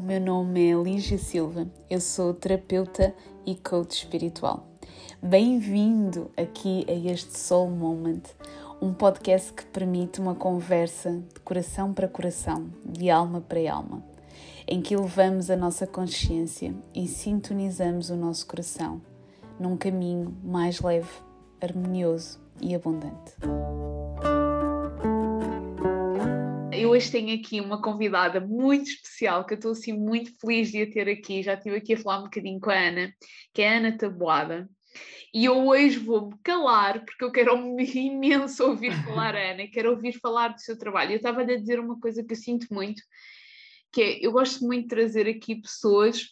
o meu nome é Lígia Silva, eu sou terapeuta e coach espiritual. Bem-vindo aqui a este Soul Moment, um podcast que permite uma conversa de coração para coração, de alma para alma, em que elevamos a nossa consciência e sintonizamos o nosso coração num caminho mais leve, harmonioso e abundante. Eu hoje tenho aqui uma convidada muito especial que eu estou assim muito feliz de a ter aqui. Já estive aqui a falar um bocadinho com a Ana, que é a Ana Taboada. E eu hoje vou-me calar porque eu quero imenso ouvir falar a Ana, quero ouvir falar do seu trabalho. Eu estava-lhe a dizer uma coisa que eu sinto muito, que é, eu gosto muito de trazer aqui pessoas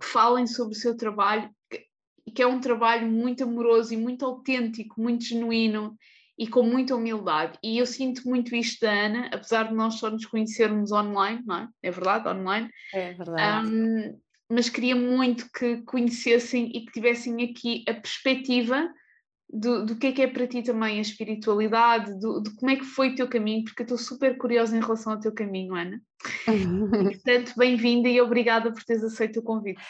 que falem sobre o seu trabalho, que, que é um trabalho muito amoroso e muito autêntico, muito genuíno e com muita humildade. E eu sinto muito isto da Ana, apesar de nós só nos conhecermos online, não é? É verdade, online. É verdade. Um, mas queria muito que conhecessem e que tivessem aqui a perspectiva do, do que é que é para ti também a espiritualidade, do, de como é que foi o teu caminho, porque eu estou super curiosa em relação ao teu caminho, Ana. Portanto, bem-vinda e obrigada por teres aceito o convite.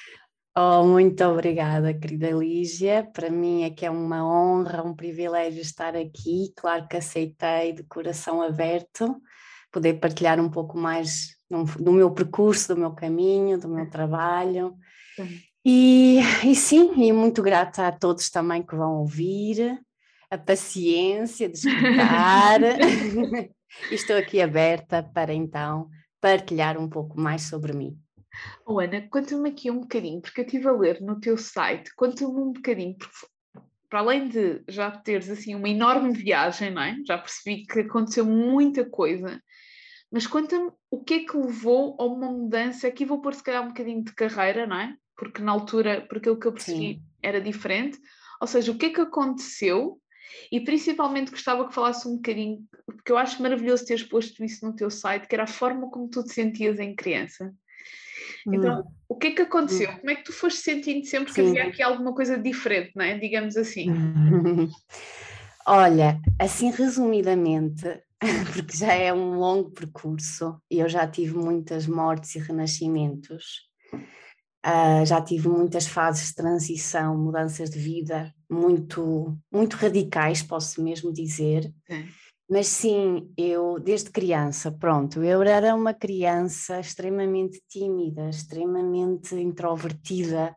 Oh, muito obrigada, querida Lígia. Para mim é que é uma honra, um privilégio estar aqui. Claro que aceitei de coração aberto, poder partilhar um pouco mais do meu percurso, do meu caminho, do meu trabalho. E, e sim, e muito grata a todos também que vão ouvir, a paciência de escutar. Estou aqui aberta para então partilhar um pouco mais sobre mim. Oh, Ana, conta-me aqui um bocadinho, porque eu estive a ler no teu site, conta-me um bocadinho, porque para além de já teres assim uma enorme viagem, não é? Já percebi que aconteceu muita coisa, mas conta-me o que é que levou a uma mudança, aqui vou pôr se calhar um bocadinho de carreira, não é? Porque na altura, por aquilo que eu percebi, Sim. era diferente. Ou seja, o que é que aconteceu e principalmente gostava que falasse um bocadinho, porque eu acho maravilhoso teres posto isso no teu site, que era a forma como tu te sentias em criança. Então, hum. o que é que aconteceu? Hum. Como é que tu foste sentindo sempre que Sim. havia aqui alguma coisa diferente, não é? Digamos assim. Olha, assim resumidamente, porque já é um longo percurso e eu já tive muitas mortes e renascimentos, uh, já tive muitas fases de transição, mudanças de vida muito, muito radicais, posso mesmo dizer. Mas sim, eu desde criança, pronto, eu era uma criança extremamente tímida, extremamente introvertida,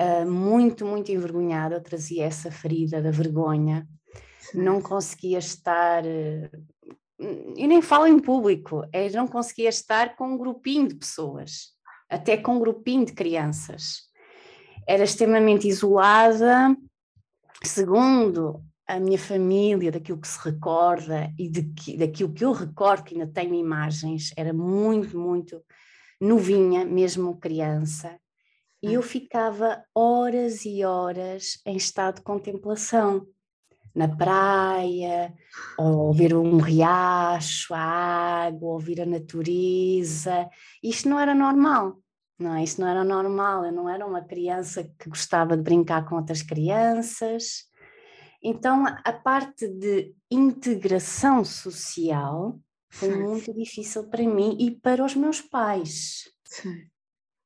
uh, muito, muito envergonhada. Eu trazia essa ferida da vergonha, sim. não conseguia estar. Uh, e nem falo em público, é, não conseguia estar com um grupinho de pessoas, até com um grupinho de crianças. Era extremamente isolada. Segundo a minha família, daquilo que se recorda e de que, daquilo que eu recordo, que ainda tenho imagens, era muito, muito novinha, mesmo criança, e eu ficava horas e horas em estado de contemplação, na praia, ou ver um riacho, a água, ouvir a natureza. Isto não era normal, não é? Isto não era normal. Eu não era uma criança que gostava de brincar com outras crianças, então, a parte de integração social foi Sim. muito difícil para mim e para os meus pais. Sim.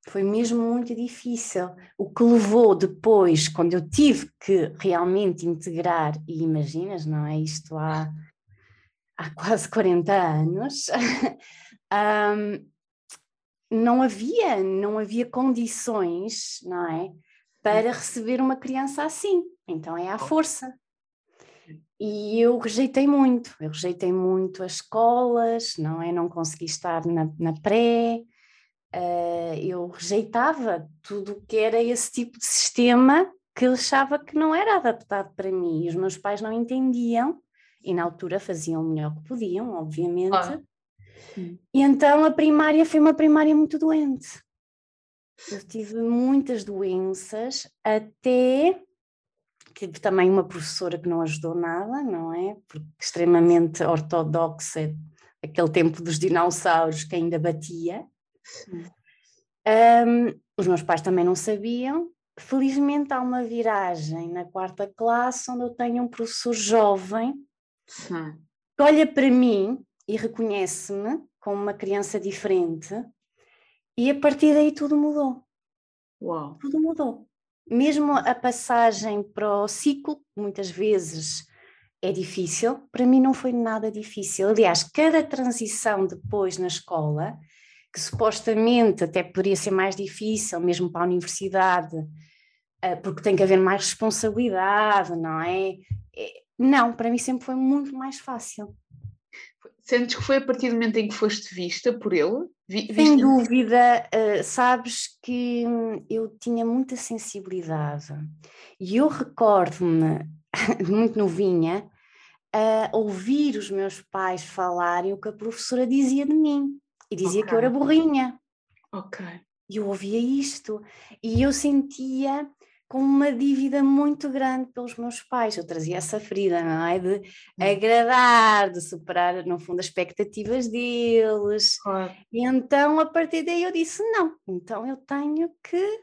Foi mesmo muito difícil. O que levou depois, quando eu tive que realmente integrar, e imaginas, não é? Isto há, há quase 40 anos, um, não havia, não havia condições, não é? Para receber uma criança assim. Então é à força. E eu rejeitei muito, eu rejeitei muito as escolas, não é? Não consegui estar na, na pré, uh, eu rejeitava tudo o que era esse tipo de sistema que eu achava que não era adaptado para mim. E os meus pais não entendiam, e na altura faziam o melhor que podiam, obviamente. Ah. E então a primária foi uma primária muito doente. Eu tive muitas doenças até tive também uma professora que não ajudou nada, não é? Porque extremamente ortodoxa, aquele tempo dos dinossauros que ainda batia. Um, os meus pais também não sabiam. Felizmente há uma viragem na quarta classe onde eu tenho um professor jovem Sim. que olha para mim e reconhece-me como uma criança diferente E a partir daí tudo mudou. Uau. Tudo mudou. Mesmo a passagem para o ciclo, muitas vezes é difícil, para mim não foi nada difícil. Aliás, cada transição depois na escola, que supostamente até poderia ser mais difícil, mesmo para a universidade, eh, porque tem que haver mais responsabilidade, não é? é? Não, para mim sempre foi muito mais fácil. Sentes que foi a partir do momento em que foste vista por ele? Vi, Sem dúvida, uh, sabes que hum, eu tinha muita sensibilidade e eu recordo-me, muito novinha, a ouvir os meus pais falarem o que a professora dizia de mim e dizia okay. que eu era burrinha. Ok. E eu ouvia isto e eu sentia com uma dívida muito grande pelos meus pais. Eu trazia essa ferida, não é? De hum. agradar, de superar, no fundo, as expectativas deles. Claro. E então, a partir daí, eu disse: não, então eu tenho que,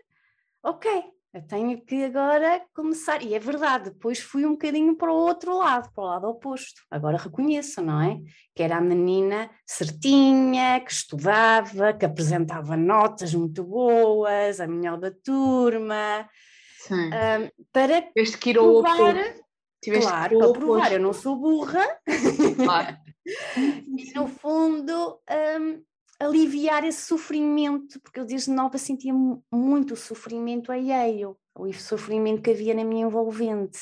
ok, eu tenho que agora começar. E é verdade, depois fui um bocadinho para o outro lado, para o lado oposto. Agora reconheço, não é? Que era a menina certinha, que estudava, que apresentava notas muito boas, a melhor da turma um, para Tiveste que ir ao provar, claro, para provar, eu não sou burra. Claro. e no fundo um, aliviar esse sofrimento, porque eu desde nova sentia muito o sofrimento alheio, o sofrimento que havia na minha envolvente.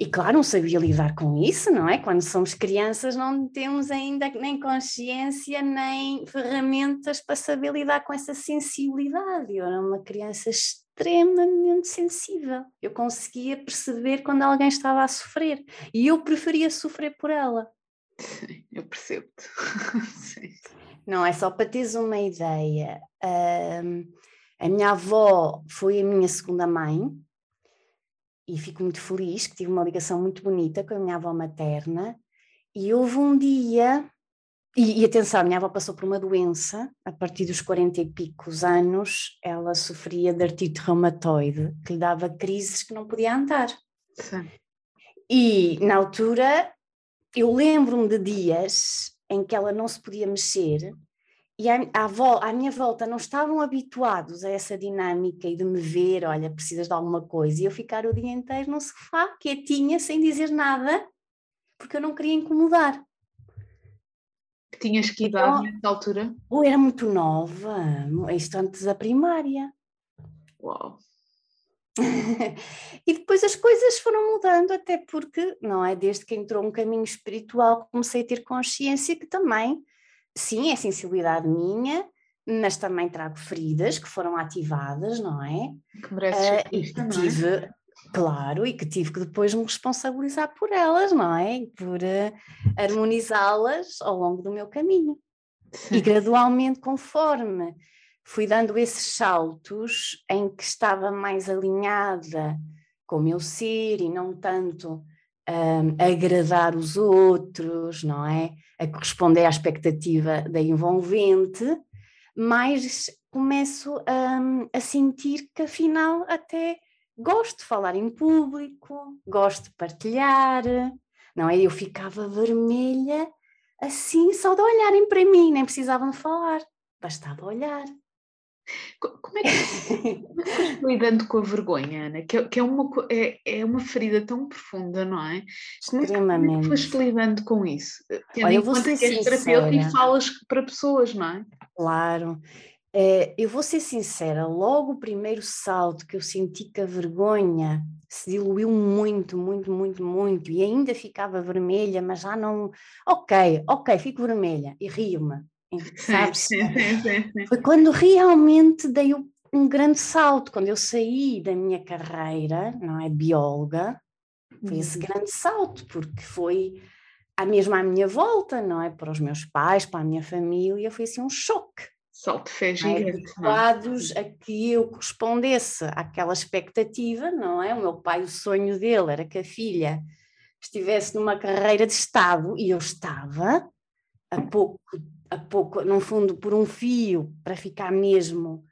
E claro, não sabia lidar com isso, não é? Quando somos crianças não temos ainda nem consciência nem ferramentas para saber lidar com essa sensibilidade. Eu era uma criança extremamente sensível. Eu conseguia perceber quando alguém estava a sofrer e eu preferia sofrer por ela. Sim, eu percebo-te. Não é só para teres uma ideia. Um, a minha avó foi a minha segunda mãe e fico muito feliz que tive uma ligação muito bonita com a minha avó materna. E houve um dia e, e, atenção, a minha avó passou por uma doença, a partir dos 40 e picos anos, ela sofria de artrite reumatoide, que lhe dava crises que não podia andar. Sim. E na altura, eu lembro-me de dias em que ela não se podia mexer e a, a avó, à minha volta não estavam habituados a essa dinâmica e de me ver, olha, precisas de alguma coisa, e eu ficar o dia inteiro no sofá, quietinha, sem dizer nada, porque eu não queria incomodar. Que tinhas que idade então, nessa altura? Eu era muito nova, isto antes da primária. Uau! e depois as coisas foram mudando, até porque, não é? Desde que entrou um caminho espiritual, comecei a ter consciência que também, sim, é sensibilidade minha, mas também trago feridas que foram ativadas, não é? Que mereces uh, e que tive, é? Claro, e que tive que depois me responsabilizar por elas, não é? Por uh, harmonizá-las ao longo do meu caminho. Sim. E gradualmente, conforme fui dando esses saltos em que estava mais alinhada com o meu ser e não tanto um, agradar os outros, não é? A corresponder à expectativa da envolvente, mais começo um, a sentir que afinal até gosto de falar em público, gosto de partilhar, não é? Eu ficava vermelha assim só de olharem para mim, nem precisavam de falar, bastava olhar. Como é que, como é que lidando com a vergonha, Ana? Que, é, que é, uma, é, é uma ferida tão profunda, não é? Como Extremamente. Como é que foste lidando com isso? Tendo Olha, eu vou ser que terapeuta e falas para pessoas, não é? Claro. É, eu vou ser sincera, logo o primeiro salto que eu senti que a vergonha se diluiu muito, muito, muito, muito e ainda ficava vermelha, mas já não. Ok, ok, fico vermelha e rio-me, sabes? Foi quando realmente dei um grande salto, quando eu saí da minha carreira, não é? Bióloga, foi esse uhum. grande salto, porque foi a mesma à minha volta, não é? Para os meus pais, para a minha família, foi assim um choque salto de fé gigante. Adequados a que eu correspondesse àquela expectativa, não é? O meu pai, o sonho dele era que a filha estivesse numa carreira de Estado e eu estava a pouco, a pouco, no fundo, por um fio para ficar mesmo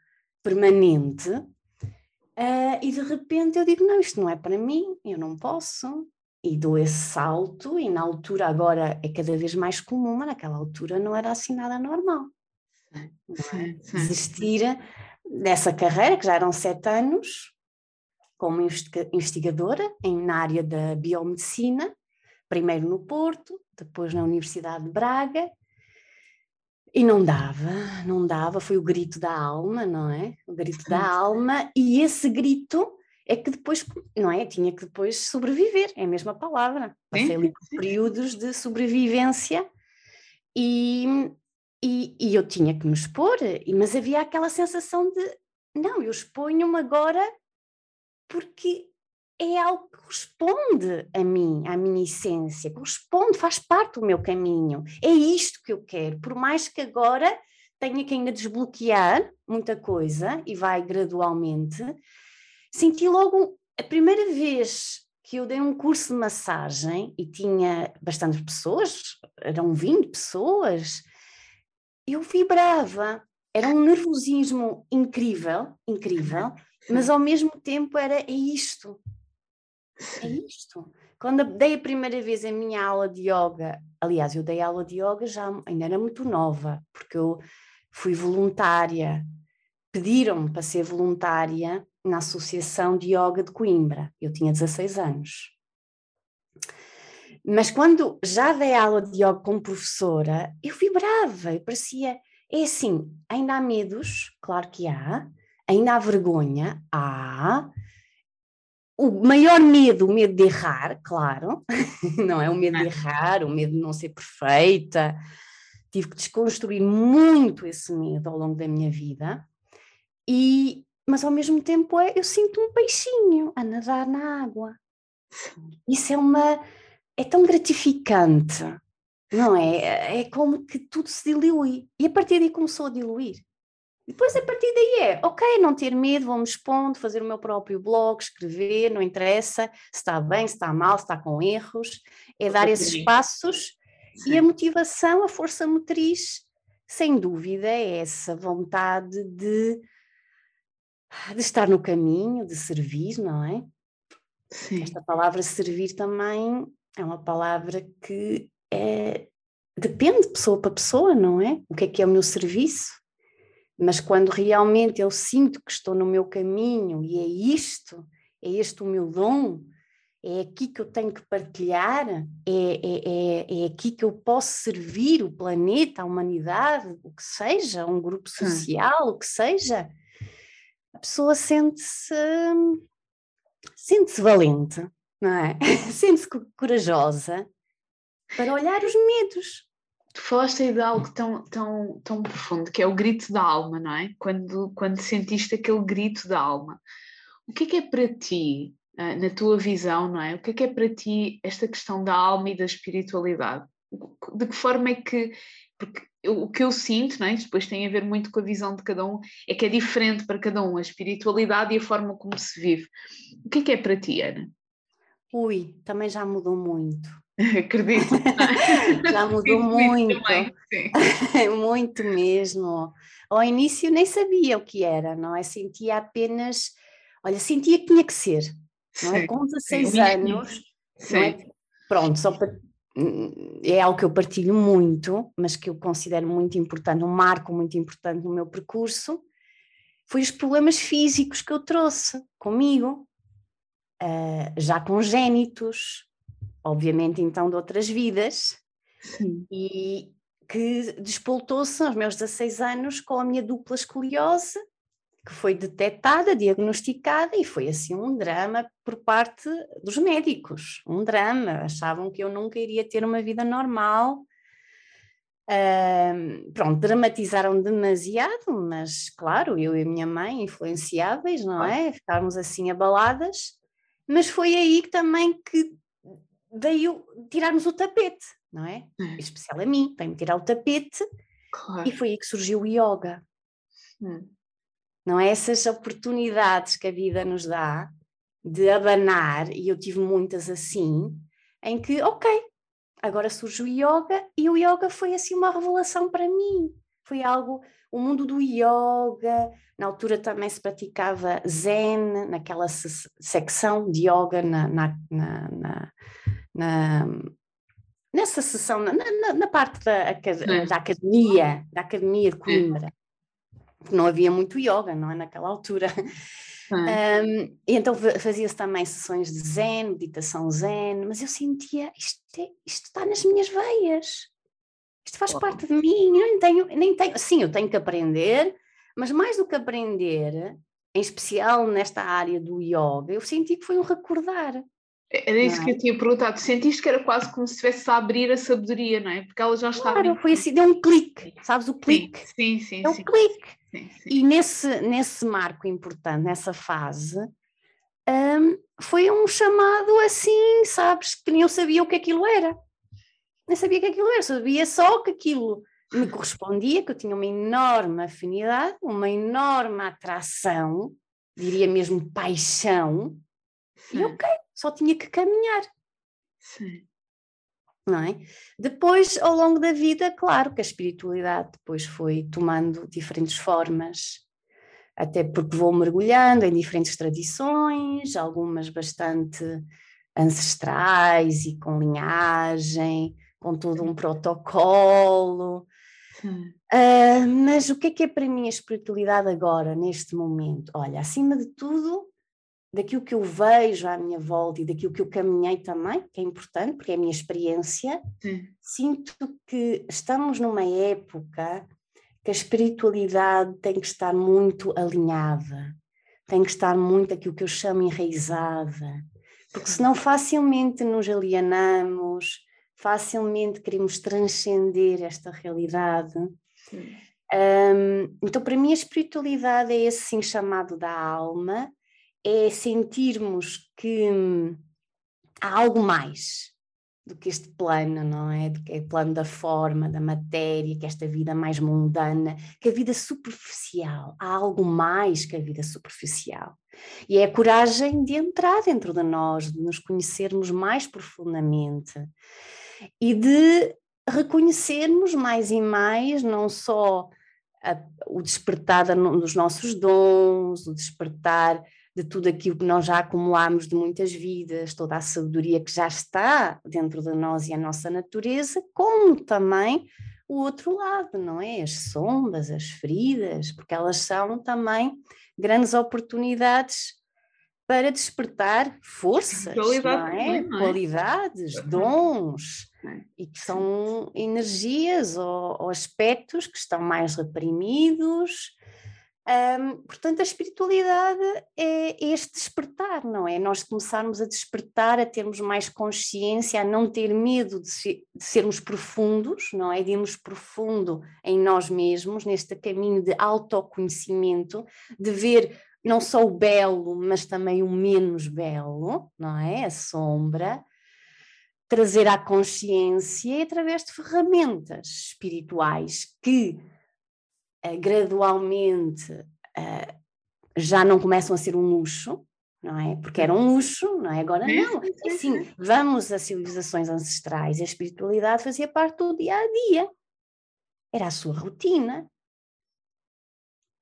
permanente. Uh, e de repente eu digo: não, isto não é para mim, eu não posso. E dou esse salto, e na altura agora é cada vez mais comum, mas naquela altura não era assim nada normal. É? Desistir dessa carreira, que já eram sete anos, como investigadora em, na área da biomedicina, primeiro no Porto, depois na Universidade de Braga, e não dava, não dava, foi o grito da alma, não é? O grito da alma, e esse grito é que depois, não é? Tinha que depois sobreviver, é a mesma palavra. Passei ali por períodos de sobrevivência e, e, e, eu tinha que me expor, mas havia aquela sensação de não, eu exponho-me agora porque é algo que corresponde a mim, à minha essência, corresponde, faz parte do meu caminho. É isto que eu quero, por mais que agora tenha que ainda desbloquear muita coisa e vai gradualmente. Senti logo a primeira vez que eu dei um curso de massagem e tinha bastantes pessoas, eram 20 pessoas, eu vibrava. Era um nervosismo incrível, incrível, mas ao mesmo tempo era é isto, é isto. Quando dei a primeira vez a minha aula de yoga, aliás, eu dei aula de yoga já ainda era muito nova, porque eu fui voluntária, pediram-me para ser voluntária na Associação de Yoga de Coimbra. Eu tinha 16 anos. Mas quando já dei aula de yoga como professora, eu vibrava, eu parecia, é assim, ainda há medos, claro que há, ainda há vergonha, há, o maior medo, o medo de errar, claro, não é? O medo de errar, o medo de não ser perfeita. Tive que desconstruir muito esse medo ao longo da minha vida, e, mas ao mesmo tempo é, eu sinto um peixinho a nadar na água. Isso é uma é tão gratificante, não é? É como que tudo se dilui. E a partir daí começou a diluir. Depois, a partir daí é, ok, não ter medo, vou-me expondo, fazer o meu próprio blog, escrever, não interessa se está bem, se está mal, se está com erros, é dar esses passos Sim. e a motivação, a força motriz, sem dúvida, é essa vontade de, de estar no caminho, de servir, não é? Sim. Esta palavra servir também é uma palavra que é, depende de pessoa para pessoa, não é? O que é que é o meu serviço? Mas quando realmente eu sinto que estou no meu caminho e é isto, é este o meu dom, é aqui que eu tenho que partilhar, é, é, é, é aqui que eu posso servir o planeta, a humanidade, o que seja, um grupo social, o que seja, a pessoa sente-se sente-se valente, não é? sente-se corajosa para olhar os medos, tu falaste aí de algo tão, tão, tão profundo, que é o grito da alma, não é? Quando, quando sentiste aquele grito da alma. O que é que é para ti, ah, na tua visão, não é? O que é que é para ti esta questão da alma e da espiritualidade? De que forma é que. Porque o que eu sinto, não é? depois tem a ver muito com a visão de cada um, é que é diferente para cada um a espiritualidade e a forma como se vive. O que é que é para ti, Ana? Ui, também já mudou muito. Acredito. Já mudou muito. muito mesmo. Ao início nem sabia o que era, não é? Sentia apenas, olha, sentia que tinha que ser. Não é? Com 16 sim. anos, é? pronto, só para, é algo que eu partilho muito, mas que eu considero muito importante, um marco muito importante no meu percurso, foi os problemas físicos que eu trouxe comigo, uh, já congénitos, obviamente então de outras vidas, Sim. e que despoltou-se aos meus 16 anos com a minha dupla escoliose, que foi detectada, diagnosticada, e foi assim um drama por parte dos médicos, um drama, achavam que eu nunca iria ter uma vida normal, Uh, pronto, dramatizaram demasiado, mas claro, eu e a minha mãe influenciáveis, não é? Ficarmos assim abaladas, mas foi aí também que veio tirar-nos o tapete, não é? Em especial a mim, veio-me tirar o tapete claro. e foi aí que surgiu o yoga. Hum. Não é? Essas oportunidades que a vida nos dá de abanar, e eu tive muitas assim, em que, ok, agora surge o yoga e o yoga foi assim uma revelação para mim. Foi algo, o mundo do yoga, na altura também se praticava zen, naquela secção de yoga na, na, na, na nessa sessão, na, parte da, da, academia, da academia de Coimbra, não havia muito yoga, não é? Naquela altura. Um, e então fazia-se também sessões de zen, meditação zen, mas eu sentia isto, é, isto está nas minhas veias, isto faz parte de mim, eu nem tenho, nem tenho, sim, eu tenho que aprender, mas mais do que aprender, em especial nesta área do yoga, eu senti que foi um recordar. Era isso que eu é? tinha perguntado. Sentiste que era quase como se estivesse a abrir a sabedoria, não é? Porque ela já estava. Claro, foi assim, deu um clique, sabes o clique? Sim, sim, sim. Deu um clique. Sim, sim. E nesse, nesse marco importante, nessa fase, um, foi um chamado assim, sabes, que nem eu sabia o que aquilo era. Nem sabia o que aquilo era, sabia só que aquilo me correspondia, que eu tinha uma enorme afinidade, uma enorme atração, diria mesmo paixão, Sim. e ok, só tinha que caminhar. Sim. Não é? Depois, ao longo da vida, claro que a espiritualidade depois foi tomando diferentes formas, até porque vou mergulhando em diferentes tradições, algumas bastante ancestrais e com linhagem, com todo um protocolo. Uh, mas o que é que é para mim a espiritualidade agora, neste momento? Olha, acima de tudo, daquilo que eu vejo à minha volta e daquilo que eu caminhei também, que é importante, porque é a minha experiência, Sim. sinto que estamos numa época que a espiritualidade tem que estar muito alinhada, tem que estar muito aquilo que eu chamo enraizada, porque senão facilmente nos alienamos, facilmente queremos transcender esta realidade. Um, então, para mim, a espiritualidade é esse sim chamado da alma, é sentirmos que hum, há algo mais do que este plano, não é? Do que é o plano da forma, da matéria, que esta vida mais mundana, que a vida superficial. Há algo mais que a vida superficial. E é a coragem de entrar dentro de nós, de nos conhecermos mais profundamente e de reconhecermos mais e mais não só a, o despertar dos nossos dons, o despertar de tudo aquilo que nós já acumulamos de muitas vidas, toda a sabedoria que já está dentro de nós e a nossa natureza, como também o outro lado, não é? As sombras, as feridas, porque elas são também grandes oportunidades para despertar forças, não é? É? qualidades, dons, é. e que são energias ou, ou aspectos que estão mais reprimidos, um, portanto, a espiritualidade é este despertar, não é? Nós começarmos a despertar, a termos mais consciência, a não ter medo de, ser, de sermos profundos, não é? De irmos profundo em nós mesmos, neste caminho de autoconhecimento, de ver não só o belo, mas também o menos belo, não é? A sombra. Trazer à consciência através de ferramentas espirituais que uh, gradualmente uh, já não começam a ser um luxo, não é? Porque era um luxo, não é? Agora não. Assim, vamos a civilizações ancestrais, a espiritualidade fazia parte do dia a dia. Era a sua rotina.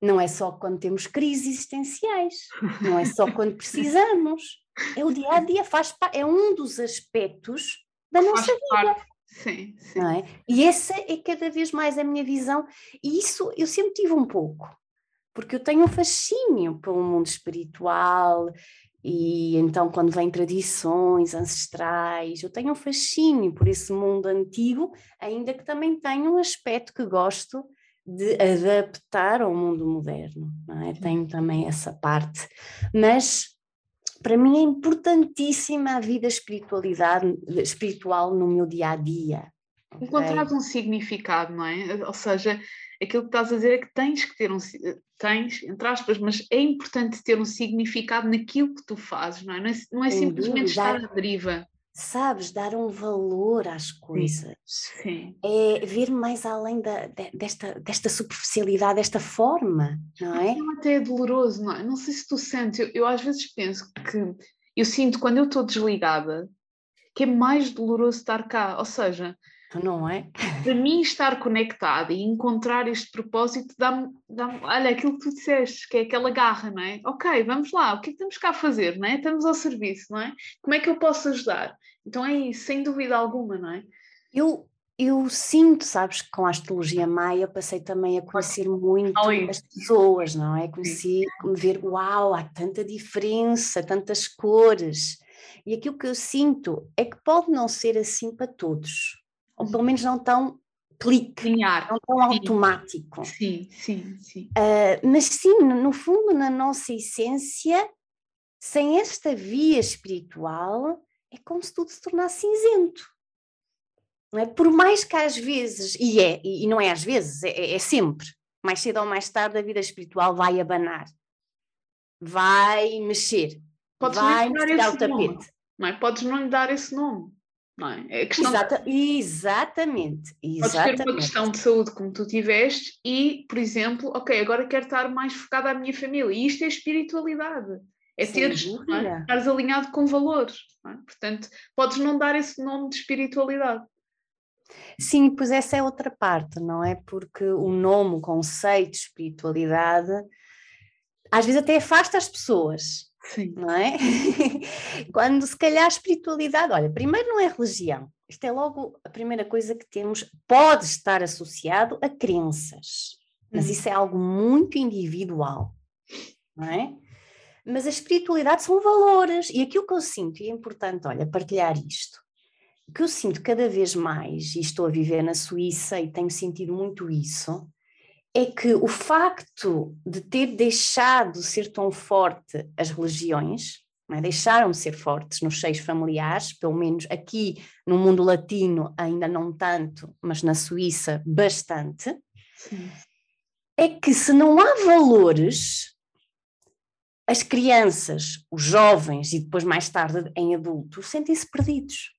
Não é só quando temos crises existenciais, não é só quando precisamos. É o dia a dia, faz é um dos aspectos da nossa vida. Parte Sim, sim. Não é? E essa é cada vez mais a minha visão, e isso eu sempre tive um pouco, porque eu tenho um fascínio pelo mundo espiritual, e então quando vem tradições ancestrais, eu tenho um fascínio por esse mundo antigo, ainda que também tenho um aspecto que gosto de adaptar ao mundo moderno, não é? Tenho também essa parte, mas para mim é importantíssima a vida espiritualidade, espiritual no meu dia a dia. Encontrar um significado, não é? Ou seja, aquilo que estás a dizer é que tens que ter um tens, entre aspas, mas é importante ter um significado naquilo que tu fazes, não é? Não é, não é simplesmente estar à deriva sabes, dar um valor às coisas, Sim. é ver mais além da, desta, desta superficialidade, desta forma, não é? Aquilo até é doloroso, não é? Não sei se tu sentes, eu, eu às vezes penso que, eu sinto quando eu estou desligada, que é mais doloroso estar cá, ou seja, não é? Para mim, estar conectada e encontrar este propósito dá-me, dá olha, aquilo que tu disseste, que é aquela garra, não é? Ok, vamos lá, o que é que temos cá a fazer, não é? Estamos ao serviço, não é? Como é que eu posso ajudar? Então é isso, sem dúvida alguma, não é? Eu, eu sinto, sabes, que com a astrologia maia passei também a conhecer muito as pessoas, não é? Conheci, ver, uau, há tanta diferença, tantas cores. E aquilo que eu sinto é que pode não ser assim para todos, ou pelo menos não tão clique, não tão automático. Sim, sim, sim. Uh, mas sim, no fundo, na nossa essência, sem esta via espiritual, é como se tudo se tornasse cinzento. Não é? Por mais que às vezes, e é, e não é às vezes, é, é sempre, mais cedo ou mais tarde a vida espiritual vai abanar, vai mexer, Podes vai mexer o tapete. Nome, não é? Podes não lhe dar esse nome. Não é? é Exata, de... Exatamente. Podes ter uma questão de saúde como tu tiveste e, por exemplo, ok, agora quero estar mais focada à minha família. E isto é espiritualidade. É teres, é? estares alinhado com valores. É? Portanto, podes não dar esse nome de espiritualidade. Sim, pois essa é outra parte, não é? Porque o nome, o conceito de espiritualidade, às vezes até afasta as pessoas. Sim. Não é? Quando se calhar a espiritualidade, olha, primeiro não é religião. Isto é logo a primeira coisa que temos, pode estar associado a crenças, mas uhum. isso é algo muito individual, não é? Mas a espiritualidade são valores, e aquilo que eu sinto, e é importante, olha, partilhar isto, que eu sinto cada vez mais, e estou a viver na Suíça e tenho sentido muito isso, é que o facto de ter deixado ser tão forte as religiões, é? deixaram de ser fortes nos seios familiares, pelo menos aqui no mundo latino ainda não tanto, mas na Suíça bastante, Sim. é que se não há valores as crianças, os jovens e depois mais tarde em adultos sentem-se perdidos.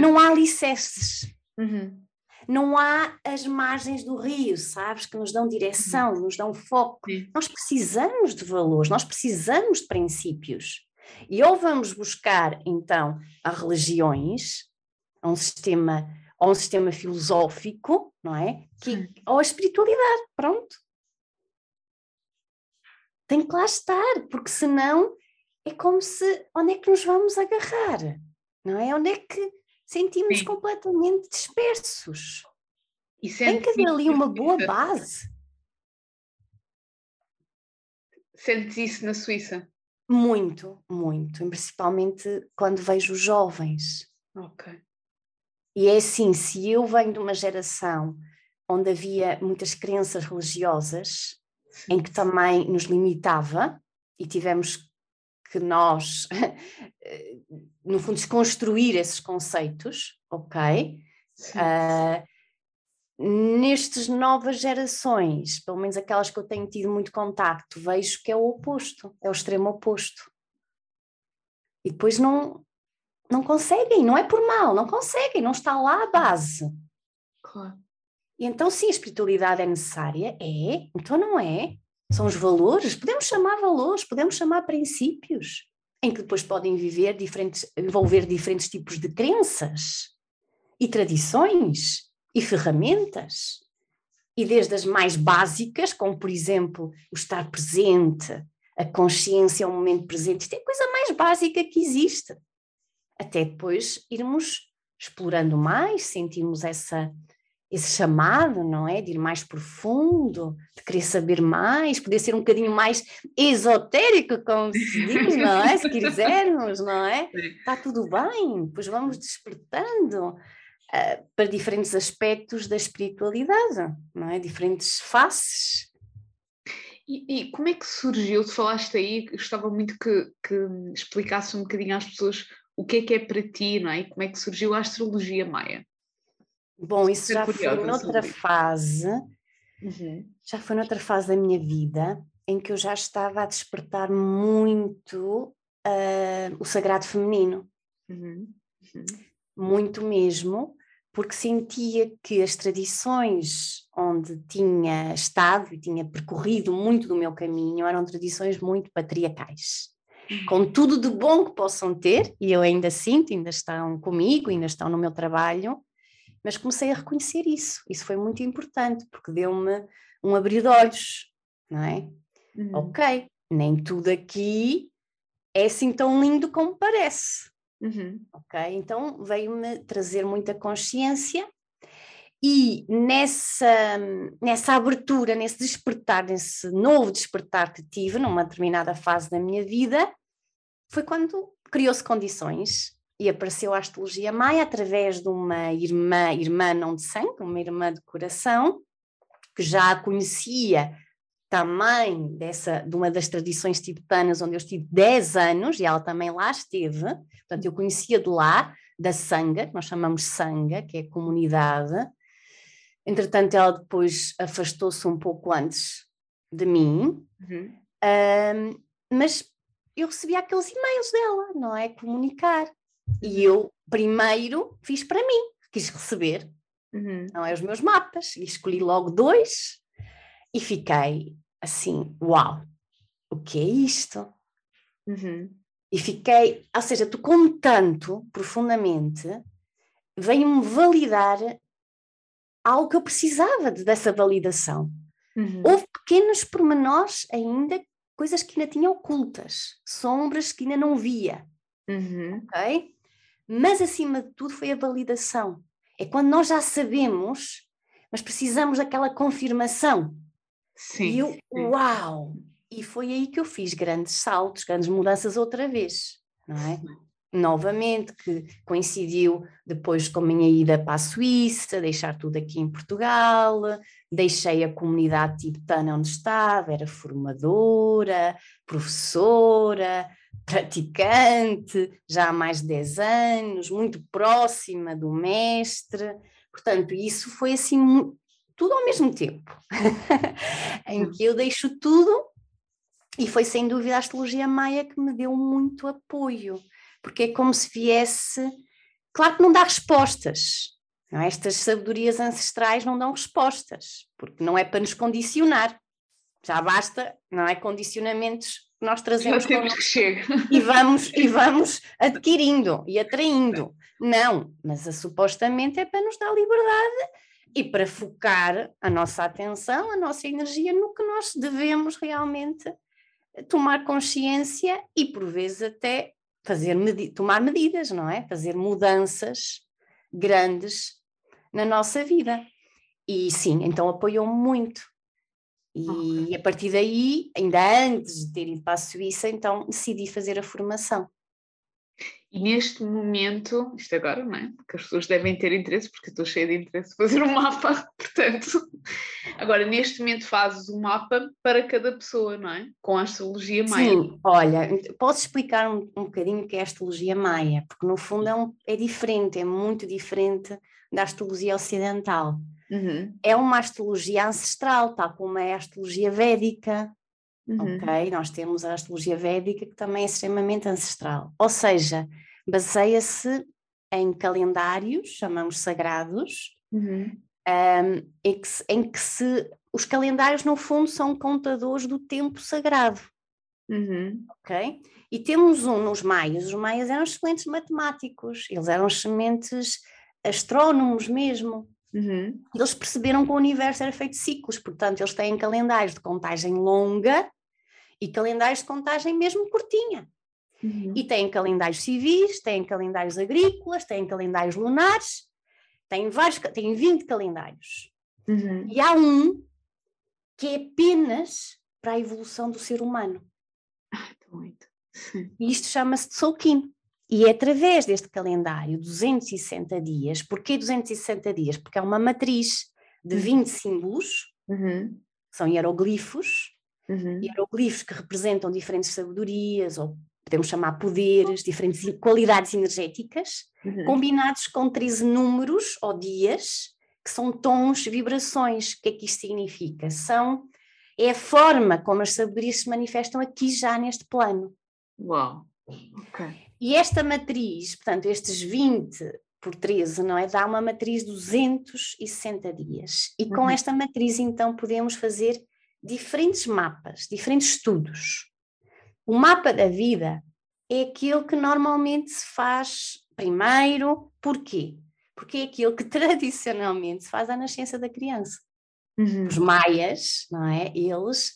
Não há alicerces. Uhum. Não há as margens do rio, sabes, que nos dão direção, uhum. nos dão foco. Sim. Nós precisamos de valores, nós precisamos de princípios. E ou vamos buscar, então, a religiões, a um sistema, a um sistema filosófico, não é? Que, ou a espiritualidade, pronto tem que lá estar, porque senão é como se onde é que nos vamos agarrar? Não é? Onde é que sentimos Sim. completamente dispersos? Tem que haver ali uma boa base. Sentes isso na Suíça? Muito, muito, principalmente quando vejo jovens. Ok. E é assim, se eu venho de uma geração onde havia muitas crenças religiosas, em que também nos limitava e tivemos que nós, no fundo, desconstruir esses conceitos, ok? Uh, nestas novas gerações, pelo menos aquelas que eu tenho tido muito contacto, vejo que é o oposto, é o extremo oposto. E depois não, não conseguem, não é por mal, não conseguem, não está lá a base. Claro. E então, sim, a espiritualidade é necessária? É, então não é. São os valores, podemos chamar valores, podemos chamar princípios, em que depois podem viver diferentes, envolver diferentes tipos de crenças e tradições e ferramentas. E desde as mais básicas, como por exemplo o estar presente, a consciência, o momento presente, isto é a coisa mais básica que existe. Até depois irmos explorando mais, sentimos essa esse chamado, não é? De ir mais profundo, de querer saber mais, poder ser um bocadinho mais esotérico, como se diz, não é? Se quisermos, não é? Está tudo bem, pois vamos despertando uh, para diferentes aspectos da espiritualidade, não é? Diferentes faces. E, e, como é que surgiu? Tu falaste aí, gostava muito que, que explicasse um bocadinho às pessoas o que é que é para ti, não é? E como é que surgiu a astrologia maia? Bom, isso já foi noutra fase, uhum. já foi noutra fase da minha vida em que eu já estava a despertar muito uh, o sagrado feminino. Uhum. Uhum. Muito mesmo, porque sentia que as tradições onde tinha estado e tinha percorrido muito do meu caminho eram tradições muito patriarcais. Com uhum. tudo de bom que possam ter, e eu ainda sinto, ainda estão comigo, ainda estão no meu trabalho, mas comecei a reconhecer isso. Isso foi muito importante, porque deu-me um abrir de olhos, não é? Uhum. Ok, nem tudo aqui é assim tão lindo como parece. Uhum. Ok? Então veio-me trazer muita consciência e nessa, nessa abertura, nesse despertar, nesse novo despertar que tive numa determinada fase da minha vida, foi quando criou-se condições e apareceu a astrologia maia através de uma irmã, irmã não de sangue, uma irmã de coração, que já a conhecia também dessa, de uma das tradições tibetanas, onde eu estive 10 anos, e ela também lá esteve, portanto, eu conhecia de lá, da Sangha, que nós chamamos Sangha, que é comunidade. Entretanto, ela depois afastou-se um pouco antes de mim, uhum. um, mas eu recebia aqueles e-mails dela, não é? Comunicar. E eu, primeiro, fiz para mim, quis receber, uhum. não é? Os meus mapas, e escolhi logo dois, e fiquei assim, uau, o que é isto? Uhum. E fiquei, ou seja, tocou-me tanto profundamente, veio-me validar algo que eu precisava de, dessa validação. Uhum. Houve pequenos pormenores ainda, coisas que ainda tinha ocultas, sombras que ainda não via. Uhum. Ok? Mas acima de tudo foi a validação. É quando nós já sabemos, mas precisamos daquela confirmação. Sim, e eu, sim. uau! E foi aí que eu fiz grandes saltos, grandes mudanças outra vez, não é? Novamente, que coincidiu depois com a minha ida para a Suíça, deixar tudo aqui em Portugal, deixei a comunidade tibetana onde estava, era formadora, professora, praticante, já há mais de 10 anos, muito próxima do mestre. Portanto, isso foi assim tudo ao mesmo tempo, em que eu deixo tudo, e foi sem dúvida a astrologia maia que me deu muito apoio, porque é como se viesse. Claro que não dá respostas, não é? estas sabedorias ancestrais não dão respostas, porque não é para nos condicionar, já basta, não é? Condicionamentos nós trazemos que chega. e vamos e vamos adquirindo e atraindo. Não, mas a, supostamente é para nos dar liberdade e para focar a nossa atenção, a nossa energia no que nós devemos realmente tomar consciência e, por vezes, até fazer medi tomar medidas, não é? Fazer mudanças grandes na nossa vida. E sim, então apoiou-me muito. E okay. a partir daí, ainda antes de ter ido para a Suíça, então decidi fazer a formação. E neste momento, isto agora, não é? Porque as pessoas devem ter interesse, porque eu estou cheia de interesse fazer um mapa, portanto, agora neste momento fazes um mapa para cada pessoa, não é? Com a astrologia maia. Sim, olha, posso explicar um, um bocadinho o que é a astrologia maia, porque no fundo é, um, é diferente, é muito diferente da astrologia ocidental. Uhum. É uma astrologia ancestral, tal como é a astrologia védica, Uhum. Ok? Nós temos a astrologia védica que também é extremamente ancestral. Ou seja, baseia-se em calendários, chamamos sagrados, uhum. um, em, que, em, que, se. Os calendários, no fundo, são contadores do tempo sagrado. Uhum. Ok? E temos um nos maias. Os maias eram excelentes matemáticos, eles eram excelentes astrónomos mesmo. Uhum. Eles perceberam que o universo era feito de ciclos, portanto, eles têm calendários de contagem longa e calendários de contagem mesmo curtinha. Uhum. E têm calendários civis, têm calendários agrícolas, têm calendários lunares, têm vários, têm 20 calendários. Uhum. E há um que é apenas para a evolução do ser humano. Ah, muito. E isto chama-se Tzolk'in. E é através deste calendário, 260 dias, porquê 260 dias? Porque é uma matriz de 20 uhum. símbolos, uhum. são hieroglifos, uhum. hieroglifos que representam diferentes sabedorias, ou podemos chamar poderes, diferentes qualidades energéticas, uhum. combinados com 13 números ou dias, que são tons, vibrações. O que é que isto significa? São, é a forma como as sabedorias se manifestam aqui já neste plano. Uau! Ok. E esta matriz, portanto, estes 20 por 13, não é? Dá uma matriz de 260 dias. E com uhum. esta matriz, então, podemos fazer diferentes mapas, diferentes estudos. O mapa da vida é aquele que normalmente se faz primeiro, porquê? Porque é aquele que tradicionalmente se faz à nascença da criança. Uhum. Os maias, não é? Eles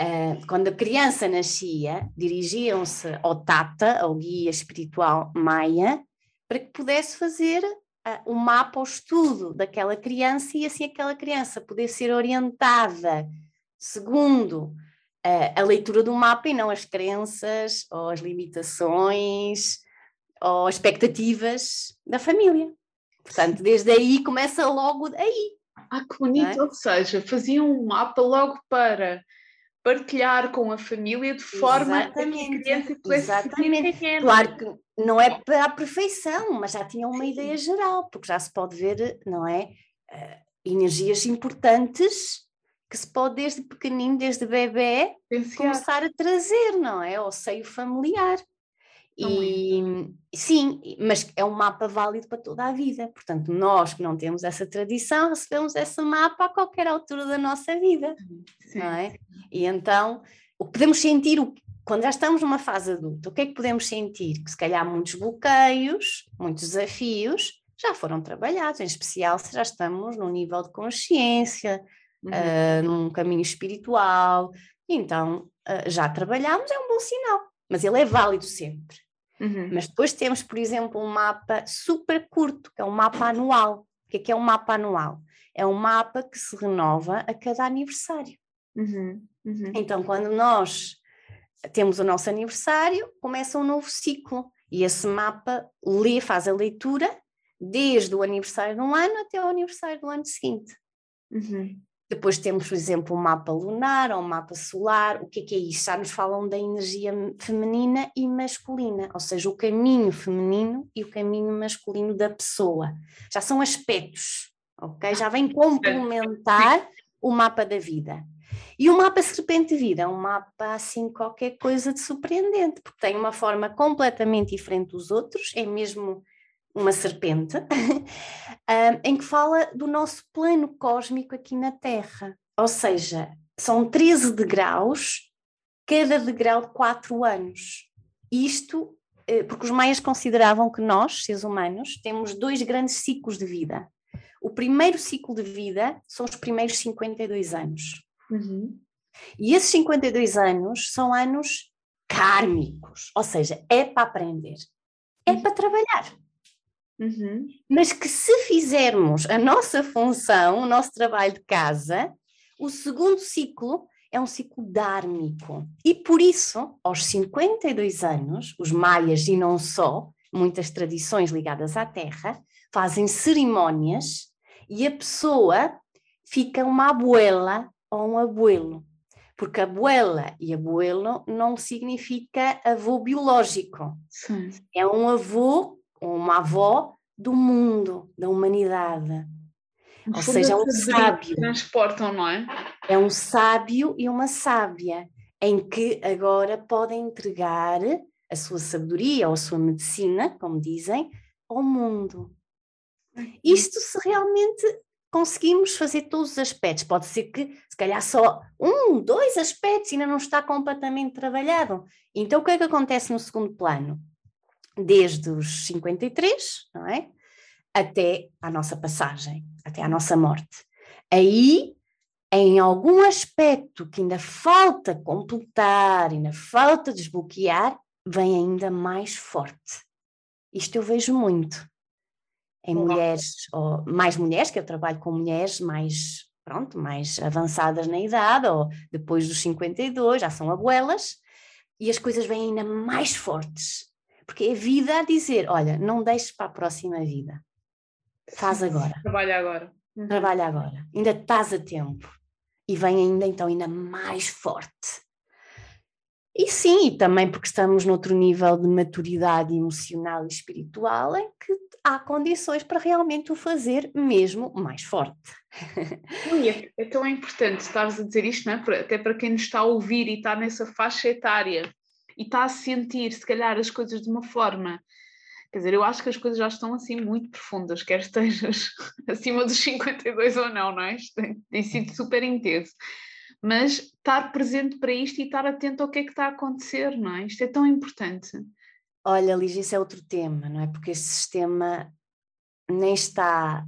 uh, quando a criança nascia, dirigiam-se ao Tata, ao guia espiritual Maia, para que pudesse fazer uh, um mapa, o estudo daquela criança e assim aquela criança poder ser orientada segundo uh, a leitura do mapa e não as crenças ou as limitações ou expectativas da família. Portanto, desde aí começa logo aí. Ah, que bonito, é? ou seja, faziam um mapa logo para partilhar com a família de forma exatamente, a que a criança pudesse exatamente. Claro que não é para a perfeição, mas já tinham uma Sim. ideia geral, porque já se pode ver, não é? Uh, energias importantes que se pode desde pequenino, desde bebê, começar a trazer, não é? Ao seio familiar. E sim, mas é um mapa válido para toda a vida. Portanto, nós que não temos essa tradição, recebemos esse mapa a qualquer altura da nossa vida. Sim. Não é? E então, o que podemos sentir, quando já estamos numa fase adulta, o que é que podemos sentir? Que se calhar muitos bloqueios, muitos desafios já foram trabalhados, em especial se já estamos num nível de consciência, uhum. uh, num caminho espiritual. Então, uh, já trabalhamos, é um bom sinal, mas ele é válido sempre. Uhum. Mas depois temos, por exemplo, um mapa super curto, que é um mapa anual. O que é que é um mapa anual? É um mapa que se renova a cada aniversário. Uhum. Uhum. Então, quando nós temos o nosso aniversário, começa um novo ciclo. E esse mapa lê, faz a leitura desde o aniversário de um ano até o aniversário do ano seguinte. Uhum. Depois temos, por exemplo, o um mapa lunar ou um mapa solar. O que é que é isso? Já nos falam da energia feminina e masculina, ou seja, o caminho feminino e o caminho masculino da pessoa. Já são aspectos, ok? Já vem complementar o mapa da vida. E o mapa Serpente Vida é um mapa assim, qualquer coisa de surpreendente, porque tem uma forma completamente diferente dos outros, é mesmo uma serpente, em que fala do nosso plano cósmico aqui na Terra. Ou seja, são 13 degraus, cada degrau de 4 anos. Isto eh, porque os maias consideravam que nós, seres humanos, temos dois grandes ciclos de vida. O primeiro ciclo de vida são os primeiros 52 anos. Uhum. E esses 52 anos são anos kármicos, ou seja, é para aprender, é uhum. para trabalhar. Uhum. Mas que se fizermos a nossa função, o nosso trabalho de casa, o segundo ciclo é um ciclo dármico. E por isso, aos 52 anos, os maias e não só, muitas tradições ligadas à terra, fazem cerimónias e a pessoa fica uma abuela ou um abuelo. Porque abuela e abuelo não significa avô biológico. Sim. É um avô uma avó do mundo, da humanidade. Ou seja, é um sábio. Transportam, não é? É um sábio e uma sábia, em que agora podem entregar a sua sabedoria ou a sua medicina, como dizem, ao mundo. Isto se realmente conseguimos fazer todos os aspectos. Pode ser que, se calhar, só um, dois aspectos ainda não está completamente trabalhado. Então, o que é que acontece no segundo plano? Desde os 53, não é? Até a nossa passagem, até a nossa morte. Aí, em algum aspecto que ainda falta completar, ainda falta desbloquear, vem ainda mais forte. Isto eu vejo muito em mulheres, ou mais mulheres, que eu trabalho com mulheres mais, pronto, mais avançadas na idade, ou depois dos 52, já são abuelas, e as coisas vêm ainda mais fortes. Porque é vida a dizer: olha, não deixes para a próxima vida. Faz agora. Trabalha agora. Uhum. Trabalha agora. Ainda estás a tempo. E vem ainda então ainda mais forte. E sim, e também porque estamos noutro nível de maturidade emocional e espiritual em que há condições para realmente o fazer mesmo mais forte. Ui, é tão importante estares a dizer isto, não é? até para quem nos está a ouvir e está nessa faixa etária e está a sentir, se calhar, as coisas de uma forma. Quer dizer, eu acho que as coisas já estão assim muito profundas, quer estejas acima dos 52 ou não, não é? Tem, tem sido super intenso. Mas estar presente para isto e estar atento ao que é que está a acontecer, não é? Isto é tão importante. Olha, Lígia, isso é outro tema, não é? Porque este sistema nem está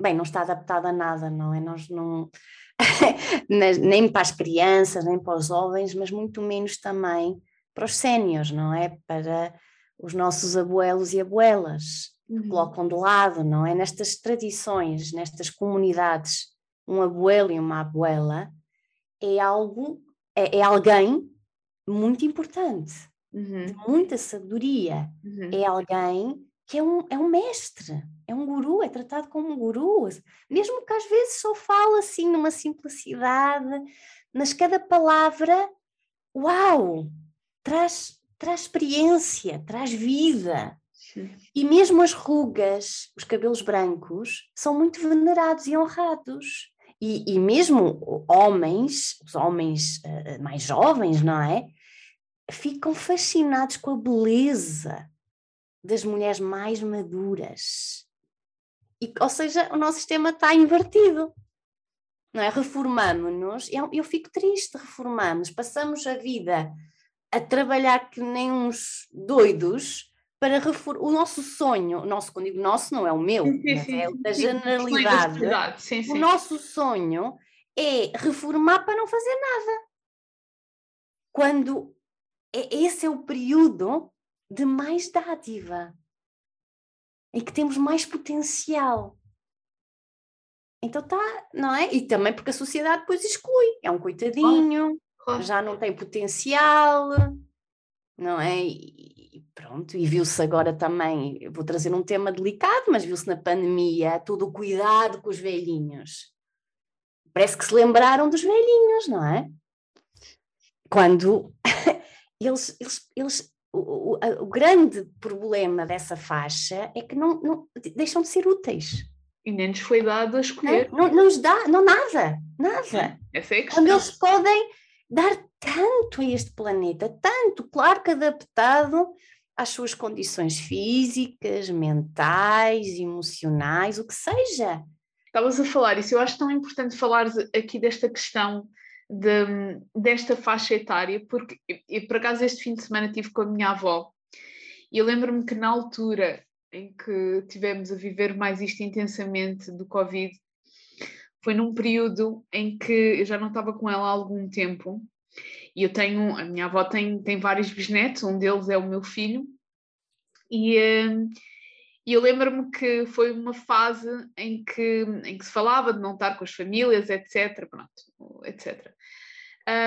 bem, não está adaptado a nada, não é? Nós não. nem para as crianças, nem para os jovens, mas muito menos também para os séniores, não é? Para os nossos abuelos e abuelas, que uhum. colocam de lado, não é? Nestas tradições, nestas comunidades, um abuelo e uma abuela é algo, é, é alguém muito importante, uhum. de muita sabedoria. Uhum. É alguém que é um, é um mestre, é um guru, é tratado como um guru, mesmo que às vezes só fala assim numa simplicidade, mas cada palavra, uau, traz, traz experiência, traz vida. E mesmo as rugas, os cabelos brancos, são muito venerados e honrados. E, e mesmo homens, os homens uh, mais jovens, não é? Ficam fascinados com a beleza das mulheres mais maduras. E, ou seja, o nosso sistema está invertido. Não é? Reformamos-nos, eu, eu fico triste, reformamos, passamos a vida a trabalhar que nem uns doidos para reformar o nosso sonho, o nosso, quando digo nosso, não é o meu, sim, sim, é o da generalidade. O nosso sonho é reformar para não fazer nada. Quando é, esse é o período de mais dádiva, em que temos mais potencial. Então tá, não é? E também porque a sociedade depois exclui, é um coitadinho, claro. já não tem potencial, não é? E pronto, e viu-se agora também, vou trazer um tema delicado, mas viu-se na pandemia todo o cuidado com os velhinhos. Parece que se lembraram dos velhinhos, não é? Quando eles, eles, eles o, o, o, grande problema dessa faixa é que não, não, deixam de ser úteis. E nem nos foi dado a escolher. Não, não nos dá, não nada, nada. Essa é a questão. Quando eles podem dar tanto a este planeta, tanto, claro que adaptado às suas condições físicas, mentais, emocionais, o que seja. Estavas a falar isso, eu acho tão importante falar aqui desta questão de, desta faixa etária, porque eu, por acaso este fim de semana estive com a minha avó e eu lembro-me que na altura em que tivemos a viver mais isto intensamente do Covid, foi num período em que eu já não estava com ela há algum tempo e eu tenho, a minha avó tem, tem vários bisnetos, um deles é o meu filho, e, hum, e eu lembro-me que foi uma fase em que, em que se falava de não estar com as famílias, etc. Pronto, etc.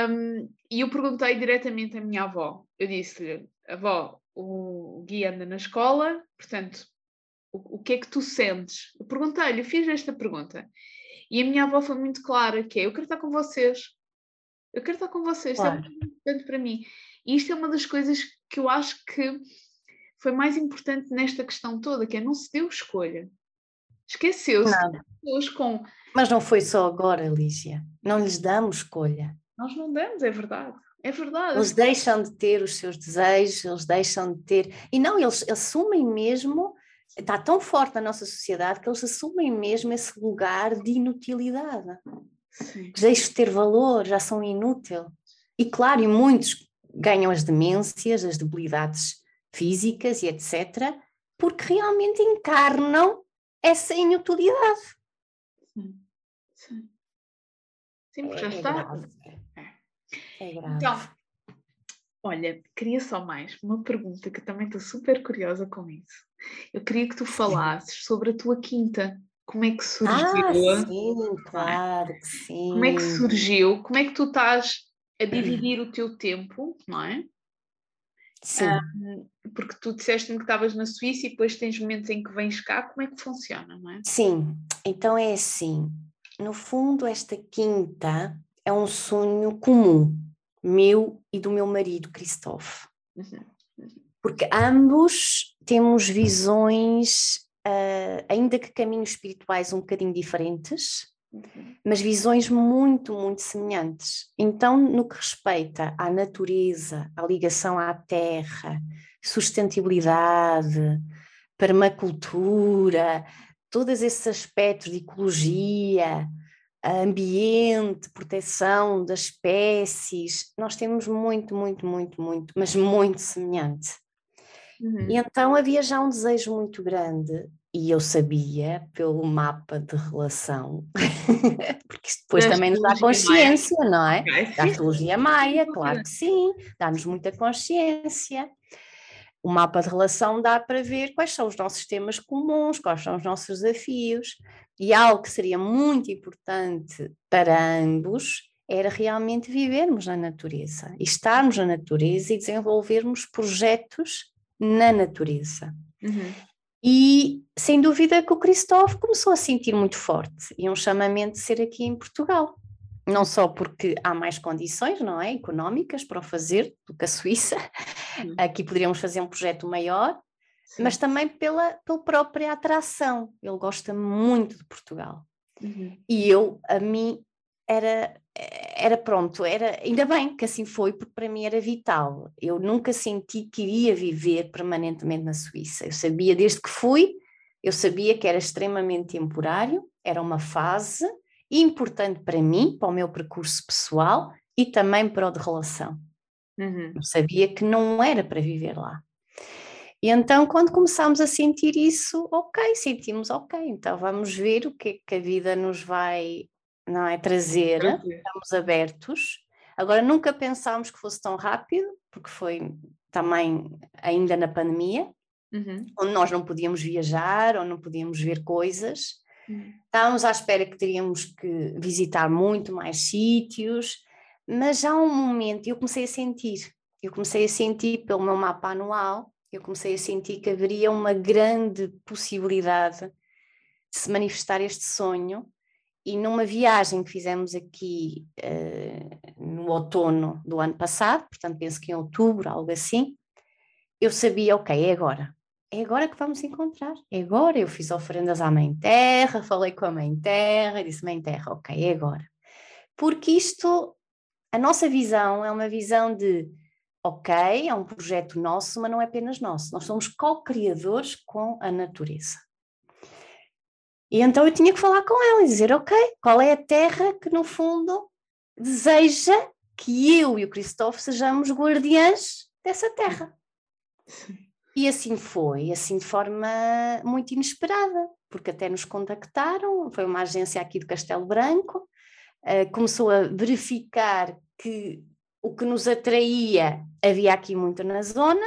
Um, e eu perguntei diretamente à minha avó. Eu disse-lhe, avó, o Gui anda na escola, portanto, o, o que é que tu sentes? Eu perguntei-lhe, fiz esta pergunta. E a minha avó foi muito clara, que é, eu quero estar com vocês. Eu quero estar com vocês, claro. isto é muito importante para mim. E isto é uma das coisas que eu acho que foi mais importante nesta questão toda, que é não se deu escolha. Esqueceu-se pessoas com... Mas não foi só agora, Lígia. Não lhes damos escolha. Nós não damos, é verdade. É verdade. Eles deixam de ter os seus desejos, eles deixam de ter. E não, eles assumem mesmo. Está tão forte a nossa sociedade que eles assumem mesmo esse lugar de inutilidade. Sim. Deixam de ter valor, já são inútil. E claro, e muitos ganham as demências, as debilidades físicas e etc., porque realmente encarnam essa inutilidade. Sim, sim. Sim, porque é, já é está. Grave. É grave. Então, olha, queria só mais uma pergunta que também estou super curiosa com isso. Eu queria que tu falasses sobre a tua quinta. Como é que surgiu? Ah, sim, claro que sim. Como é que surgiu? Como é que tu estás a dividir o teu tempo, não é? Sim. Um, porque tu disseste-me que estavas na Suíça e depois tens momentos em que vens cá, como é que funciona, não é? Sim, então é assim. No fundo, esta quinta é um sonho comum, meu e do meu marido, Christophe. Uhum, uhum. Porque ambos temos visões, uh, ainda que caminhos espirituais um bocadinho diferentes, uhum. mas visões muito, muito semelhantes. Então, no que respeita à natureza, à ligação à terra, sustentabilidade, permacultura, todos esses aspectos de ecologia, ambiente, proteção das espécies, nós temos muito, muito, muito, muito, mas muito semelhante. Uhum. E então havia já um desejo muito grande e eu sabia pelo mapa de relação, porque isto depois da também nos dá consciência, maia. não é? Da astrologia maia, claro que sim, dá-nos muita consciência. O mapa de relação dá para ver quais são os nossos temas comuns, quais são os nossos desafios, e algo que seria muito importante para ambos era realmente vivermos na natureza, estarmos na natureza e desenvolvermos projetos na natureza. Uhum. E sem dúvida que o Cristóvão começou a sentir muito forte e um chamamento de ser aqui em Portugal. Não só porque há mais condições, não é? Económicas para o fazer do que a Suíça. Sim. Aqui poderíamos fazer um projeto maior, Sim. mas também pela, pela própria atração. Ele gosta muito de Portugal. Uhum. E eu, a mim, era, era pronto, era ainda bem que assim foi, porque para mim era vital. Eu nunca senti que iria viver permanentemente na Suíça. Eu sabia desde que fui, eu sabia que era extremamente temporário, era uma fase importante para mim, para o meu percurso pessoal e também para o de relação. Uhum. Eu sabia que não era para viver lá. E então, quando começámos a sentir isso, ok, sentimos ok, então vamos ver o que é que a vida nos vai não é? Trazer, estamos abertos. Agora, nunca pensámos que fosse tão rápido, porque foi também ainda na pandemia, uhum. onde nós não podíamos viajar ou não podíamos ver coisas. Uhum. Estávamos à espera que teríamos que visitar muito mais sítios, mas já um momento eu comecei a sentir, eu comecei a sentir pelo meu mapa anual, eu comecei a sentir que haveria uma grande possibilidade de se manifestar este sonho e numa viagem que fizemos aqui uh, no outono do ano passado, portanto penso que em outubro, algo assim, eu sabia, ok, é agora. É agora que vamos encontrar. É agora. Eu fiz oferendas à Mãe Terra, falei com a Mãe Terra e disse: Mãe Terra, ok, é agora. Porque isto, a nossa visão é uma visão de, ok, é um projeto nosso, mas não é apenas nosso. Nós somos co-criadores com a natureza. E então eu tinha que falar com ela e dizer: ok, qual é a terra que no fundo deseja que eu e o Cristóvão sejamos guardiães dessa terra? E assim foi, assim de forma muito inesperada, porque até nos contactaram, foi uma agência aqui do Castelo Branco, uh, começou a verificar que o que nos atraía havia aqui muito na zona,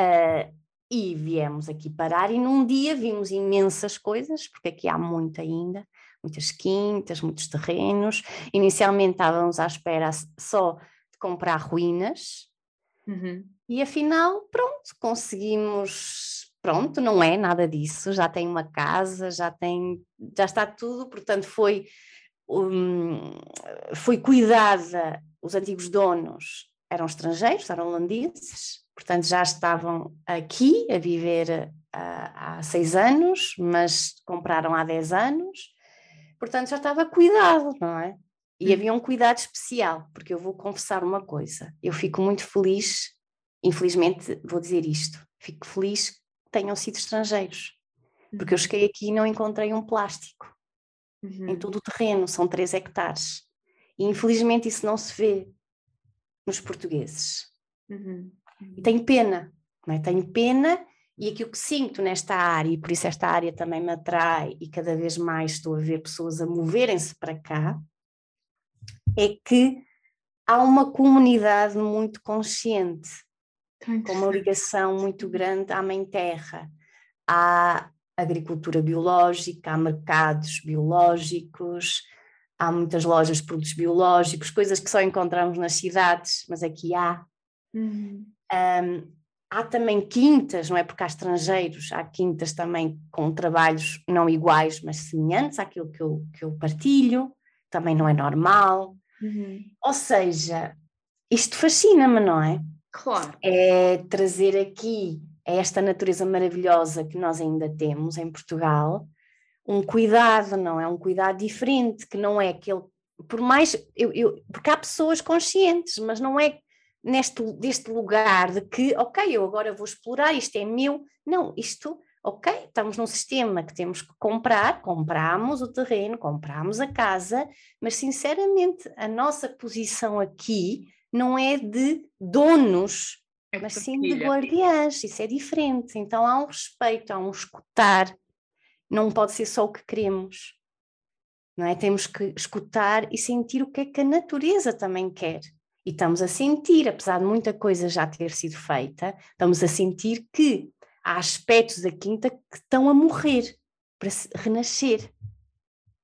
uh, e viemos aqui parar e num dia vimos imensas coisas, porque aqui há muito ainda, muitas quintas, muitos terrenos. Inicialmente estávamos à espera só de comprar ruínas uhum. e afinal, pronto, conseguimos, pronto, não é nada disso, já tem uma casa, já tem, já está tudo, portanto foi, um, foi cuidada, os antigos donos eram estrangeiros, eram holandeses, portanto já estavam aqui a viver há, há seis anos, mas compraram há dez anos, portanto já estava cuidado, não é? E hum. havia um cuidado especial, porque eu vou confessar uma coisa, eu fico muito feliz, infelizmente vou dizer isto, fico feliz que tenham sido estrangeiros, porque eu uhum. cheguei aqui e não encontrei um plástico uhum. em todo o terreno, são três hectares, e infelizmente isso não se vê nos portugueses. Uhum. E tenho pena, é? tenho pena e aquilo que sinto nesta área, e por isso esta área também me atrai e cada vez mais estou a ver pessoas a moverem-se para cá, é que há uma comunidade muito consciente, com uma ligação muito grande à Mãe Terra. Há agricultura biológica, há mercados biológicos, há muitas lojas de produtos biológicos, coisas que só encontramos nas cidades, mas aqui há. Uhum. Um, há também quintas, não é? Porque há estrangeiros, há quintas também com trabalhos não iguais, mas semelhantes àquilo que eu, que eu partilho, também não é normal. Uhum. Ou seja, isto fascina-me, não é? Claro. É trazer aqui esta natureza maravilhosa que nós ainda temos em Portugal, um cuidado, não é? Um cuidado diferente, que não é aquele. Por mais. Eu, eu, porque há pessoas conscientes, mas não é neste deste lugar de que, ok, eu agora vou explorar, isto é meu. Não, isto, ok, estamos num sistema que temos que comprar, compramos o terreno, compramos a casa, mas sinceramente a nossa posição aqui não é de donos é mas sim de guardiãs, isso é diferente. Então há um respeito, há um escutar, não pode ser só o que queremos. Não é? Temos que escutar e sentir o que é que a natureza também quer. E estamos a sentir, apesar de muita coisa já ter sido feita, estamos a sentir que há aspectos da quinta que estão a morrer para renascer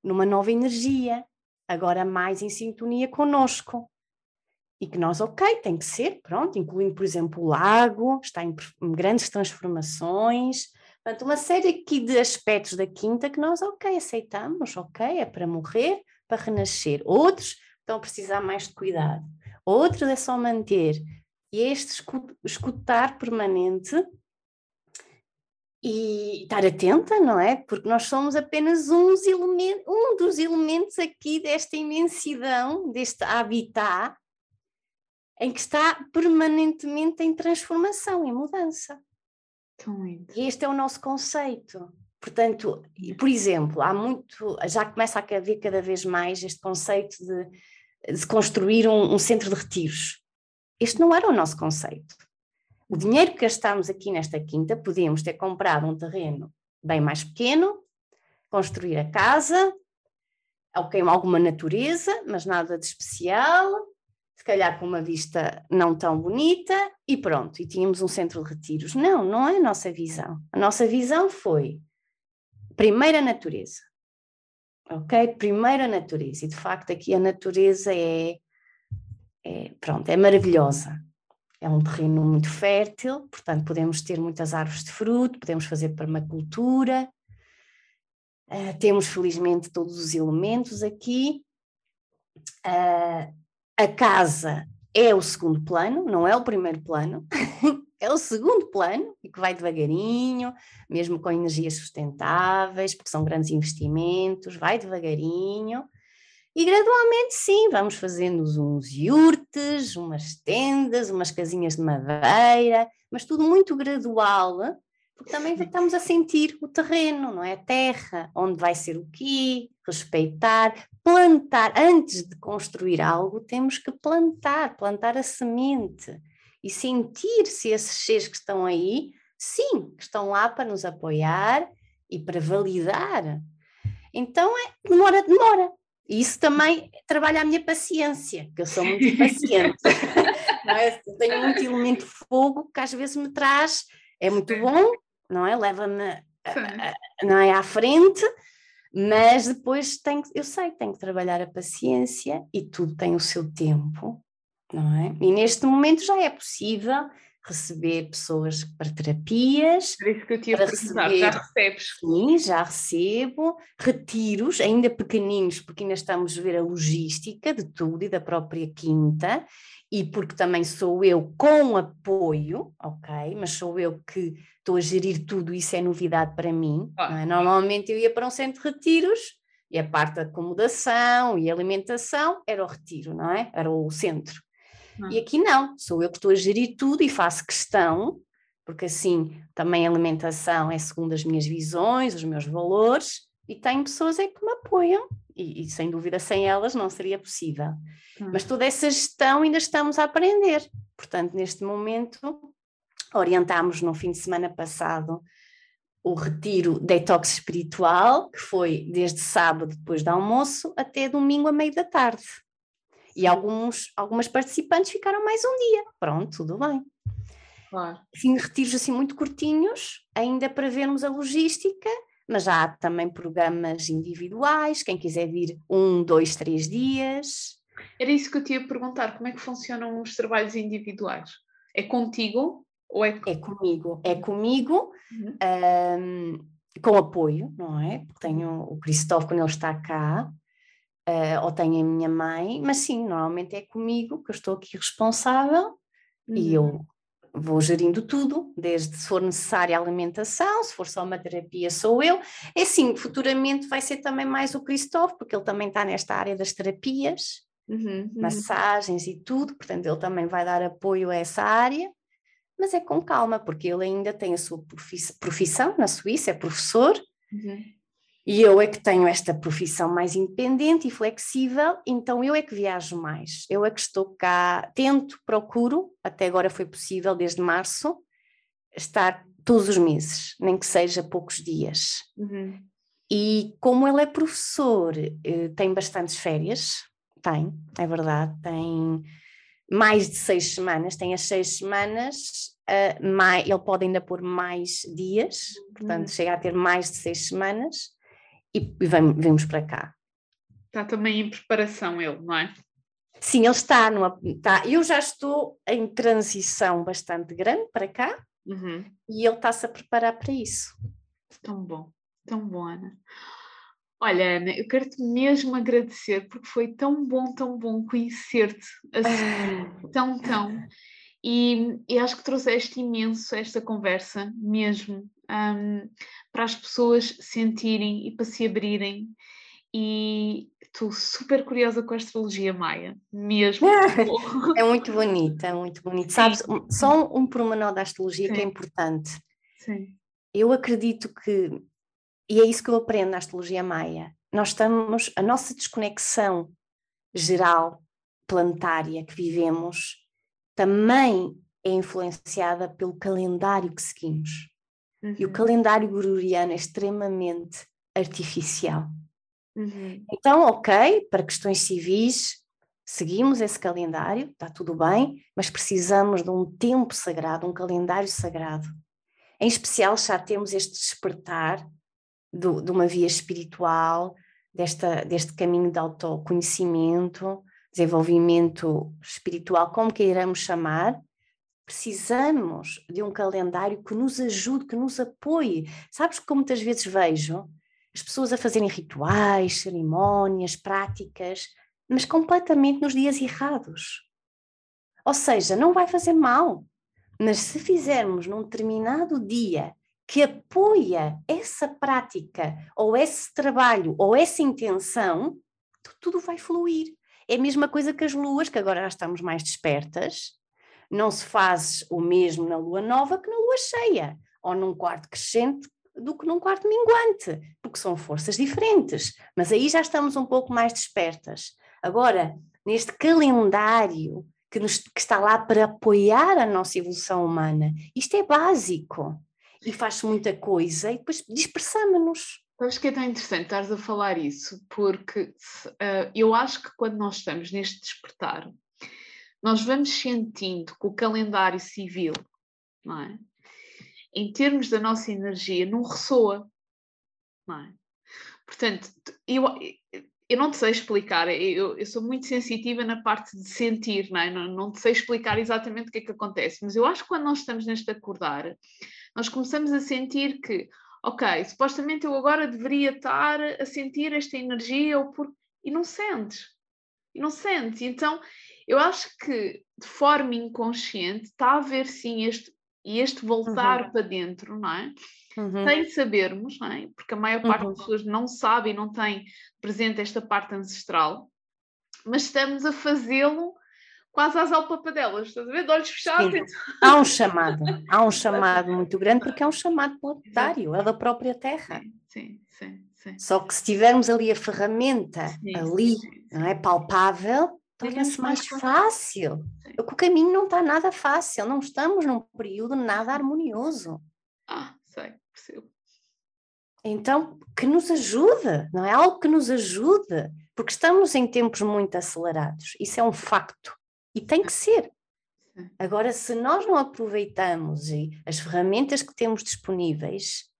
numa nova energia, agora mais em sintonia conosco. E que nós, ok, tem que ser, pronto, incluindo, por exemplo, o lago, está em, grandes transformações, portanto, uma série aqui de aspectos da quinta que nós, ok, aceitamos, ok, é para morrer, para renascer. Outros estão a precisar mais de cuidado, outros é só manter. E é este escutar permanente e estar atenta, não é? Porque nós somos apenas uns elementos, um dos elementos aqui desta imensidão, deste habitat, em que está permanentemente em transformação, em mudança. E este é o nosso conceito. Portanto, por exemplo, há muito, já começa a haver cada vez mais este conceito de, de construir um, um centro de retiros. Este não era o nosso conceito. O dinheiro que gastamos aqui nesta quinta, podíamos ter comprado um terreno bem mais pequeno, construir a casa, ok, alguma natureza, mas nada de especial, se calhar com uma vista não tão bonita e pronto, e tínhamos um centro de retiros. Não, não é a nossa visão. A nossa visão foi primeiro a natureza. Ok? Primeiro a natureza. E de facto aqui a natureza é, é pronto, é maravilhosa. É um terreno muito fértil, portanto podemos ter muitas árvores de fruto, podemos fazer permacultura. Uh, temos felizmente todos os elementos aqui. Uh, a casa é o segundo plano, não é o primeiro plano, é o segundo plano e que vai devagarinho, mesmo com energias sustentáveis, porque são grandes investimentos, vai devagarinho. E gradualmente, sim, vamos fazendo uns iurtes, umas tendas, umas casinhas de madeira, mas tudo muito gradual, porque também estamos a sentir o terreno, não é? A terra, onde vai ser o quê, respeitar, plantar. Antes de construir algo, temos que plantar, plantar a semente e sentir se esses seres que estão aí, sim, que estão lá para nos apoiar e para validar. Então, é, demora, demora. E isso também trabalha a minha paciência, que eu sou muito paciente. é? Tenho muito elemento fogo que às vezes me traz, é muito bom, não é? Leva-me não é, à frente, mas depois tem, eu sei, tenho que trabalhar a paciência e tudo tem o seu tempo, não é? E neste momento já é possível receber pessoas para terapias. Era isso que eu tinha receber, já recebes? Sim, já recebo. Retiros, ainda pequeninos, porque ainda estamos a ver a logística de tudo e da própria quinta, e porque também sou eu com apoio, ok? Mas sou eu que estou a gerir tudo, isso é novidade para mim. Ah. É? Normalmente eu ia para um centro de retiros e a parte da acomodação e alimentação era o retiro, não é? Era o centro. Ah. E aqui não, sou eu que estou a gerir tudo e faço questão, porque assim também a alimentação é segundo as minhas visões, os meus valores, e tenho pessoas aí que me apoiam e, e, sem dúvida sem elas não seria possível. Hum. Mas toda essa gestão ainda estamos a aprender. Portanto, neste momento, orientámos no fim de semana passado o retiro detox espiritual, que foi desde sábado depois do almoço até domingo a meio da tarde. E alguns, algumas participantes ficaram mais um dia. Pronto, tudo bem. Claro. Assim, retiros assim muito curtinhos, ainda para vermos a logística mas já há também programas individuais, quem quiser vir um, dois, três dias. Era isso que eu te ia perguntar, como é que funcionam os trabalhos individuais? É contigo ou é... É comigo, é comigo, uhum. um, com apoio, não é? Tenho o Cristóvão quando ele está cá, uh, ou tenho a minha mãe, mas sim, normalmente é comigo que eu estou aqui responsável uhum. e eu vou gerindo tudo, desde se for necessária alimentação, se for só uma terapia, sou eu. É assim, futuramente vai ser também mais o Cristóvão, porque ele também está nesta área das terapias, uhum, uhum. massagens e tudo, portanto, ele também vai dar apoio a essa área, mas é com calma, porque ele ainda tem a sua profissão na Suíça, é professor. Uhum. E eu é que tenho esta profissão mais independente e flexível, então eu é que viajo mais. Eu é que estou cá, tento, procuro, até agora foi possível, desde março, estar todos os meses, nem que seja poucos dias. Uhum. E como ele é professor, eh, tem bastantes férias, tem, é verdade, tem mais de seis semanas, tem as seis semanas, uh, mais, ele pode ainda pôr mais dias, portanto, uhum. chega a ter mais de seis semanas e, e vem, vemos para cá. Está também em preparação ele, não é? Sim, ele está numa. Está, eu já estou em transição bastante grande para cá uhum. e ele está-se a preparar para isso. Tão bom, tão bom, Ana. Olha, Ana, eu quero-te mesmo agradecer porque foi tão bom, tão bom conhecer-te assim, tão, tão. E, e, acho que trouxeste imenso esta conversa mesmo um, para as pessoas sentirem e para se abrirem. E estou super curiosa com a astrologia maia, mesmo. é muito bonita, é muito bonita. Sabes, só um, pormenor da astrologia Sim. que é importante. Sim. Eu acredito que e é isso que eu aprendo na astrologia maia. Nós estamos, a nossa desconexão geral, planetária que vivemos, também é influenciada pelo calendário que seguimos. Uhum. E o calendário gregoriano é extremamente artificial. Uhum. Então, ok, para questões civis, seguimos esse calendário, está tudo bem, mas precisamos de um tempo sagrado, um calendário sagrado. Em especial, já temos este despertar do, de uma via espiritual, desta, deste caminho de autoconhecimento, desenvolvimento espiritual, como queiramos chamar, precisamos de um calendário que nos ajude, que nos apoie. Sabes que muitas vezes vejo as pessoas a fazerem rituais, cerimónias, práticas, mas completamente nos dias errados. Ou seja, não vai fazer mal, mas se fizermos num determinado dia que apoia essa prática, ou esse trabalho, ou essa intenção, tudo vai fluir. É a mesma coisa que as luas, que agora já estamos mais despertas. Não se faz o mesmo na lua nova que na lua cheia, ou num quarto crescente do que num quarto minguante, porque são forças diferentes. Mas aí já estamos um pouco mais despertas. Agora, neste calendário que, nos, que está lá para apoiar a nossa evolução humana, isto é básico e faz muita coisa e depois dispersamos-nos. Acho que é tão interessante estares a falar isso, porque uh, eu acho que quando nós estamos neste despertar, nós vamos sentindo que o calendário civil, é? em termos da nossa energia, não ressoa. Não é? Portanto, eu, eu não te sei explicar, eu, eu, sou muito sensitiva na parte de sentir, não, é? não, não te sei explicar exatamente o que é que acontece, mas eu acho que quando nós estamos neste acordar, nós começamos a sentir que, ok, supostamente eu agora deveria estar a sentir esta energia, ou por... e não sentes. E não sentes. Então, eu acho que de forma inconsciente está a haver sim este, este voltar uhum. para dentro, não é? Uhum. Sem sabermos, não é? Porque a maior parte uhum. das pessoas não sabe e não tem presente esta parte ancestral, mas estamos a fazê-lo quase às alpapadelas, estás a ver? De olhos fechados. Então. Há um chamado, há um chamado muito grande porque é um chamado planetário, é da própria Terra. Sim, sim, sim. Só que se tivermos ali a ferramenta, sim, ali, sim, não é palpável, torna-se mais fácil. O caminho não está nada fácil, não estamos num período nada harmonioso. Ah, sei, percebo. Então, que nos ajude, não é algo que nos ajude, porque estamos em tempos muito acelerados, isso é um facto. E tem que ser. Agora, se nós não aproveitamos as ferramentas que temos disponíveis,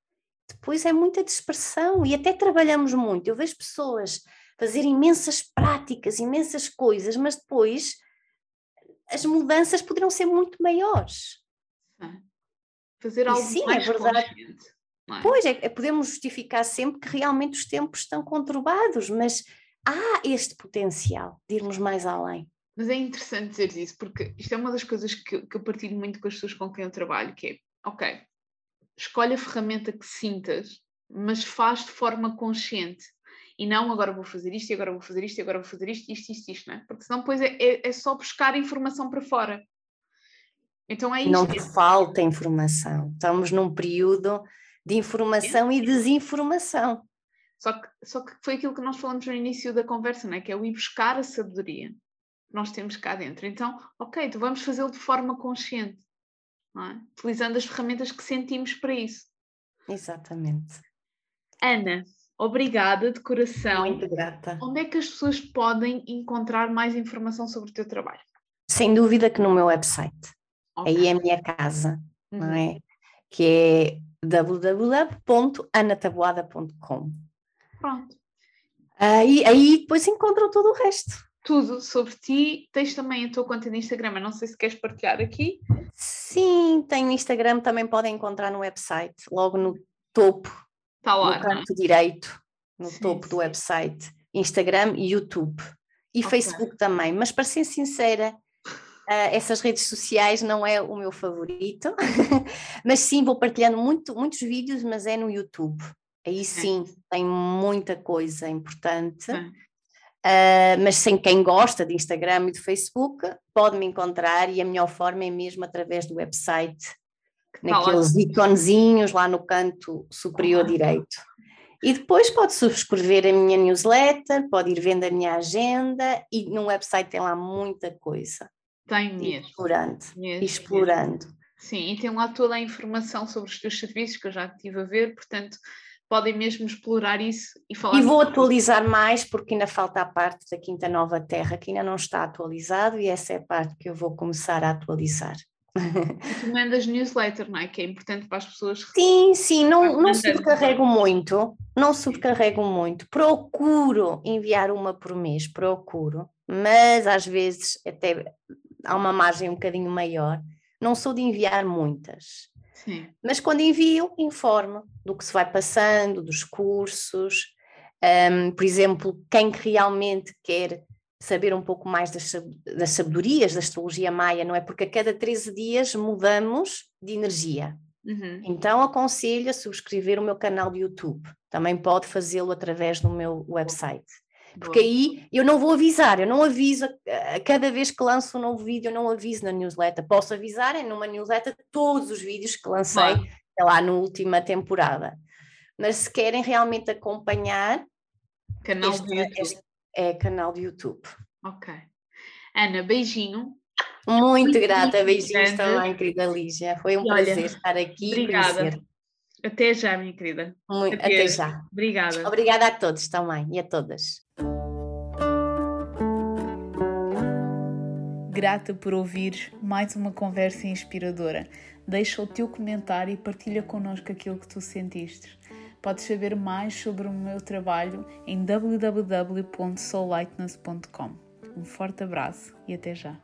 depois é muita dispersão e até trabalhamos muito. Eu vejo pessoas fazer imensas práticas, imensas coisas, mas depois as mudanças poderão ser muito maiores. Fazer algo sim, é mais é verdade. É? Pois, é, é, podemos justificar sempre que realmente os tempos estão conturbados, mas há este potencial de irmos mais além. Mas é interessante dizer isso, porque isto é uma das coisas que, que eu partilho muito com as pessoas com quem eu trabalho, que é, ok, escolhe a ferramenta que sintas, mas faz de forma consciente. E não agora vou fazer isto, e agora vou fazer isto, e agora vou fazer isto, isto, isto, isto, não é? Porque senão depois é, é, é só buscar informação para fora. Então é isto. Não falta informação. Estamos num período de informação é. e desinformação. Só que, só que foi aquilo que nós falamos no início da conversa, não é? que é o ir buscar a sabedoria que nós temos cá dentro. Então, ok, então vamos fazê-lo de forma consciente, é? utilizando as ferramentas que sentimos para isso. Exatamente. Ana, obrigada de coração. Muito grata. Onde é que as pessoas podem encontrar mais informação sobre o teu trabalho? Sem dúvida que no meu website. Okay. Aí é a minha casa, uhum. não é? Que é www.anataboada.com. Pronto. Aí, aí depois encontram todo o resto. Tudo sobre ti. Tens também a tua conta de Instagram, não sei se queres partilhar aqui. Sim, tenho Instagram, também podem encontrar no website, logo no topo, tá lá, no canto direito, no sim, topo sim. do website. Instagram e YouTube. E okay. Facebook também, mas para ser sincera, Uh, essas redes sociais não é o meu favorito, mas sim vou partilhando muito, muitos vídeos, mas é no YouTube. Aí sim tem muita coisa importante. Uh, mas sem quem gosta de Instagram e de Facebook, pode me encontrar e a melhor forma é mesmo através do website, naqueles iconezinhos lá no canto superior direito. E depois pode subscrever a minha newsletter, pode ir vendo a minha agenda e no website tem lá muita coisa. Tem mesmo. Explorando. Mesmo, explorando. Mesmo. Sim, e tem lá toda a informação sobre os teus serviços que eu já estive a ver, portanto podem mesmo explorar isso e falar. E vou atualizar mais porque ainda falta a parte da Quinta Nova Terra que ainda não está atualizado e essa é a parte que eu vou começar a atualizar. Tu mandas newsletter, não é? Que é importante para as pessoas. Sim, sim, não, não subcarrego muito, não subcarrego muito. Procuro enviar uma por mês, procuro, mas às vezes até há uma margem um bocadinho maior. Não sou de enviar muitas. Sim. Mas quando envio, informo do que se vai passando, dos cursos. Um, por exemplo, quem realmente quer saber um pouco mais das, das sabedorias da astrologia maia, não é? Porque a cada 13 dias mudamos de energia. Uhum. Então aconselho a subscrever o meu canal de YouTube. Também pode fazê-lo através do meu website. Porque aí eu não vou avisar, eu não aviso a, a, cada vez que lanço um novo vídeo, eu não aviso na newsletter. Posso avisar é numa newsletter todos os vídeos que lancei lá na última temporada. Mas se querem realmente acompanhar, canal este. Este é canal de YouTube. Ok. Ana, beijinho. Muito, Muito grata, beijinhos também, querida Lígia. Foi um e prazer olha, estar aqui. Obrigada. Até já, minha querida. Muito, até já. Obrigada. Obrigada a todos também e a todas. Grata por ouvir mais uma conversa inspiradora. Deixa o teu comentário e partilha connosco aquilo que tu sentiste. Podes saber mais sobre o meu trabalho em www.soullightness.com. Um forte abraço e até já!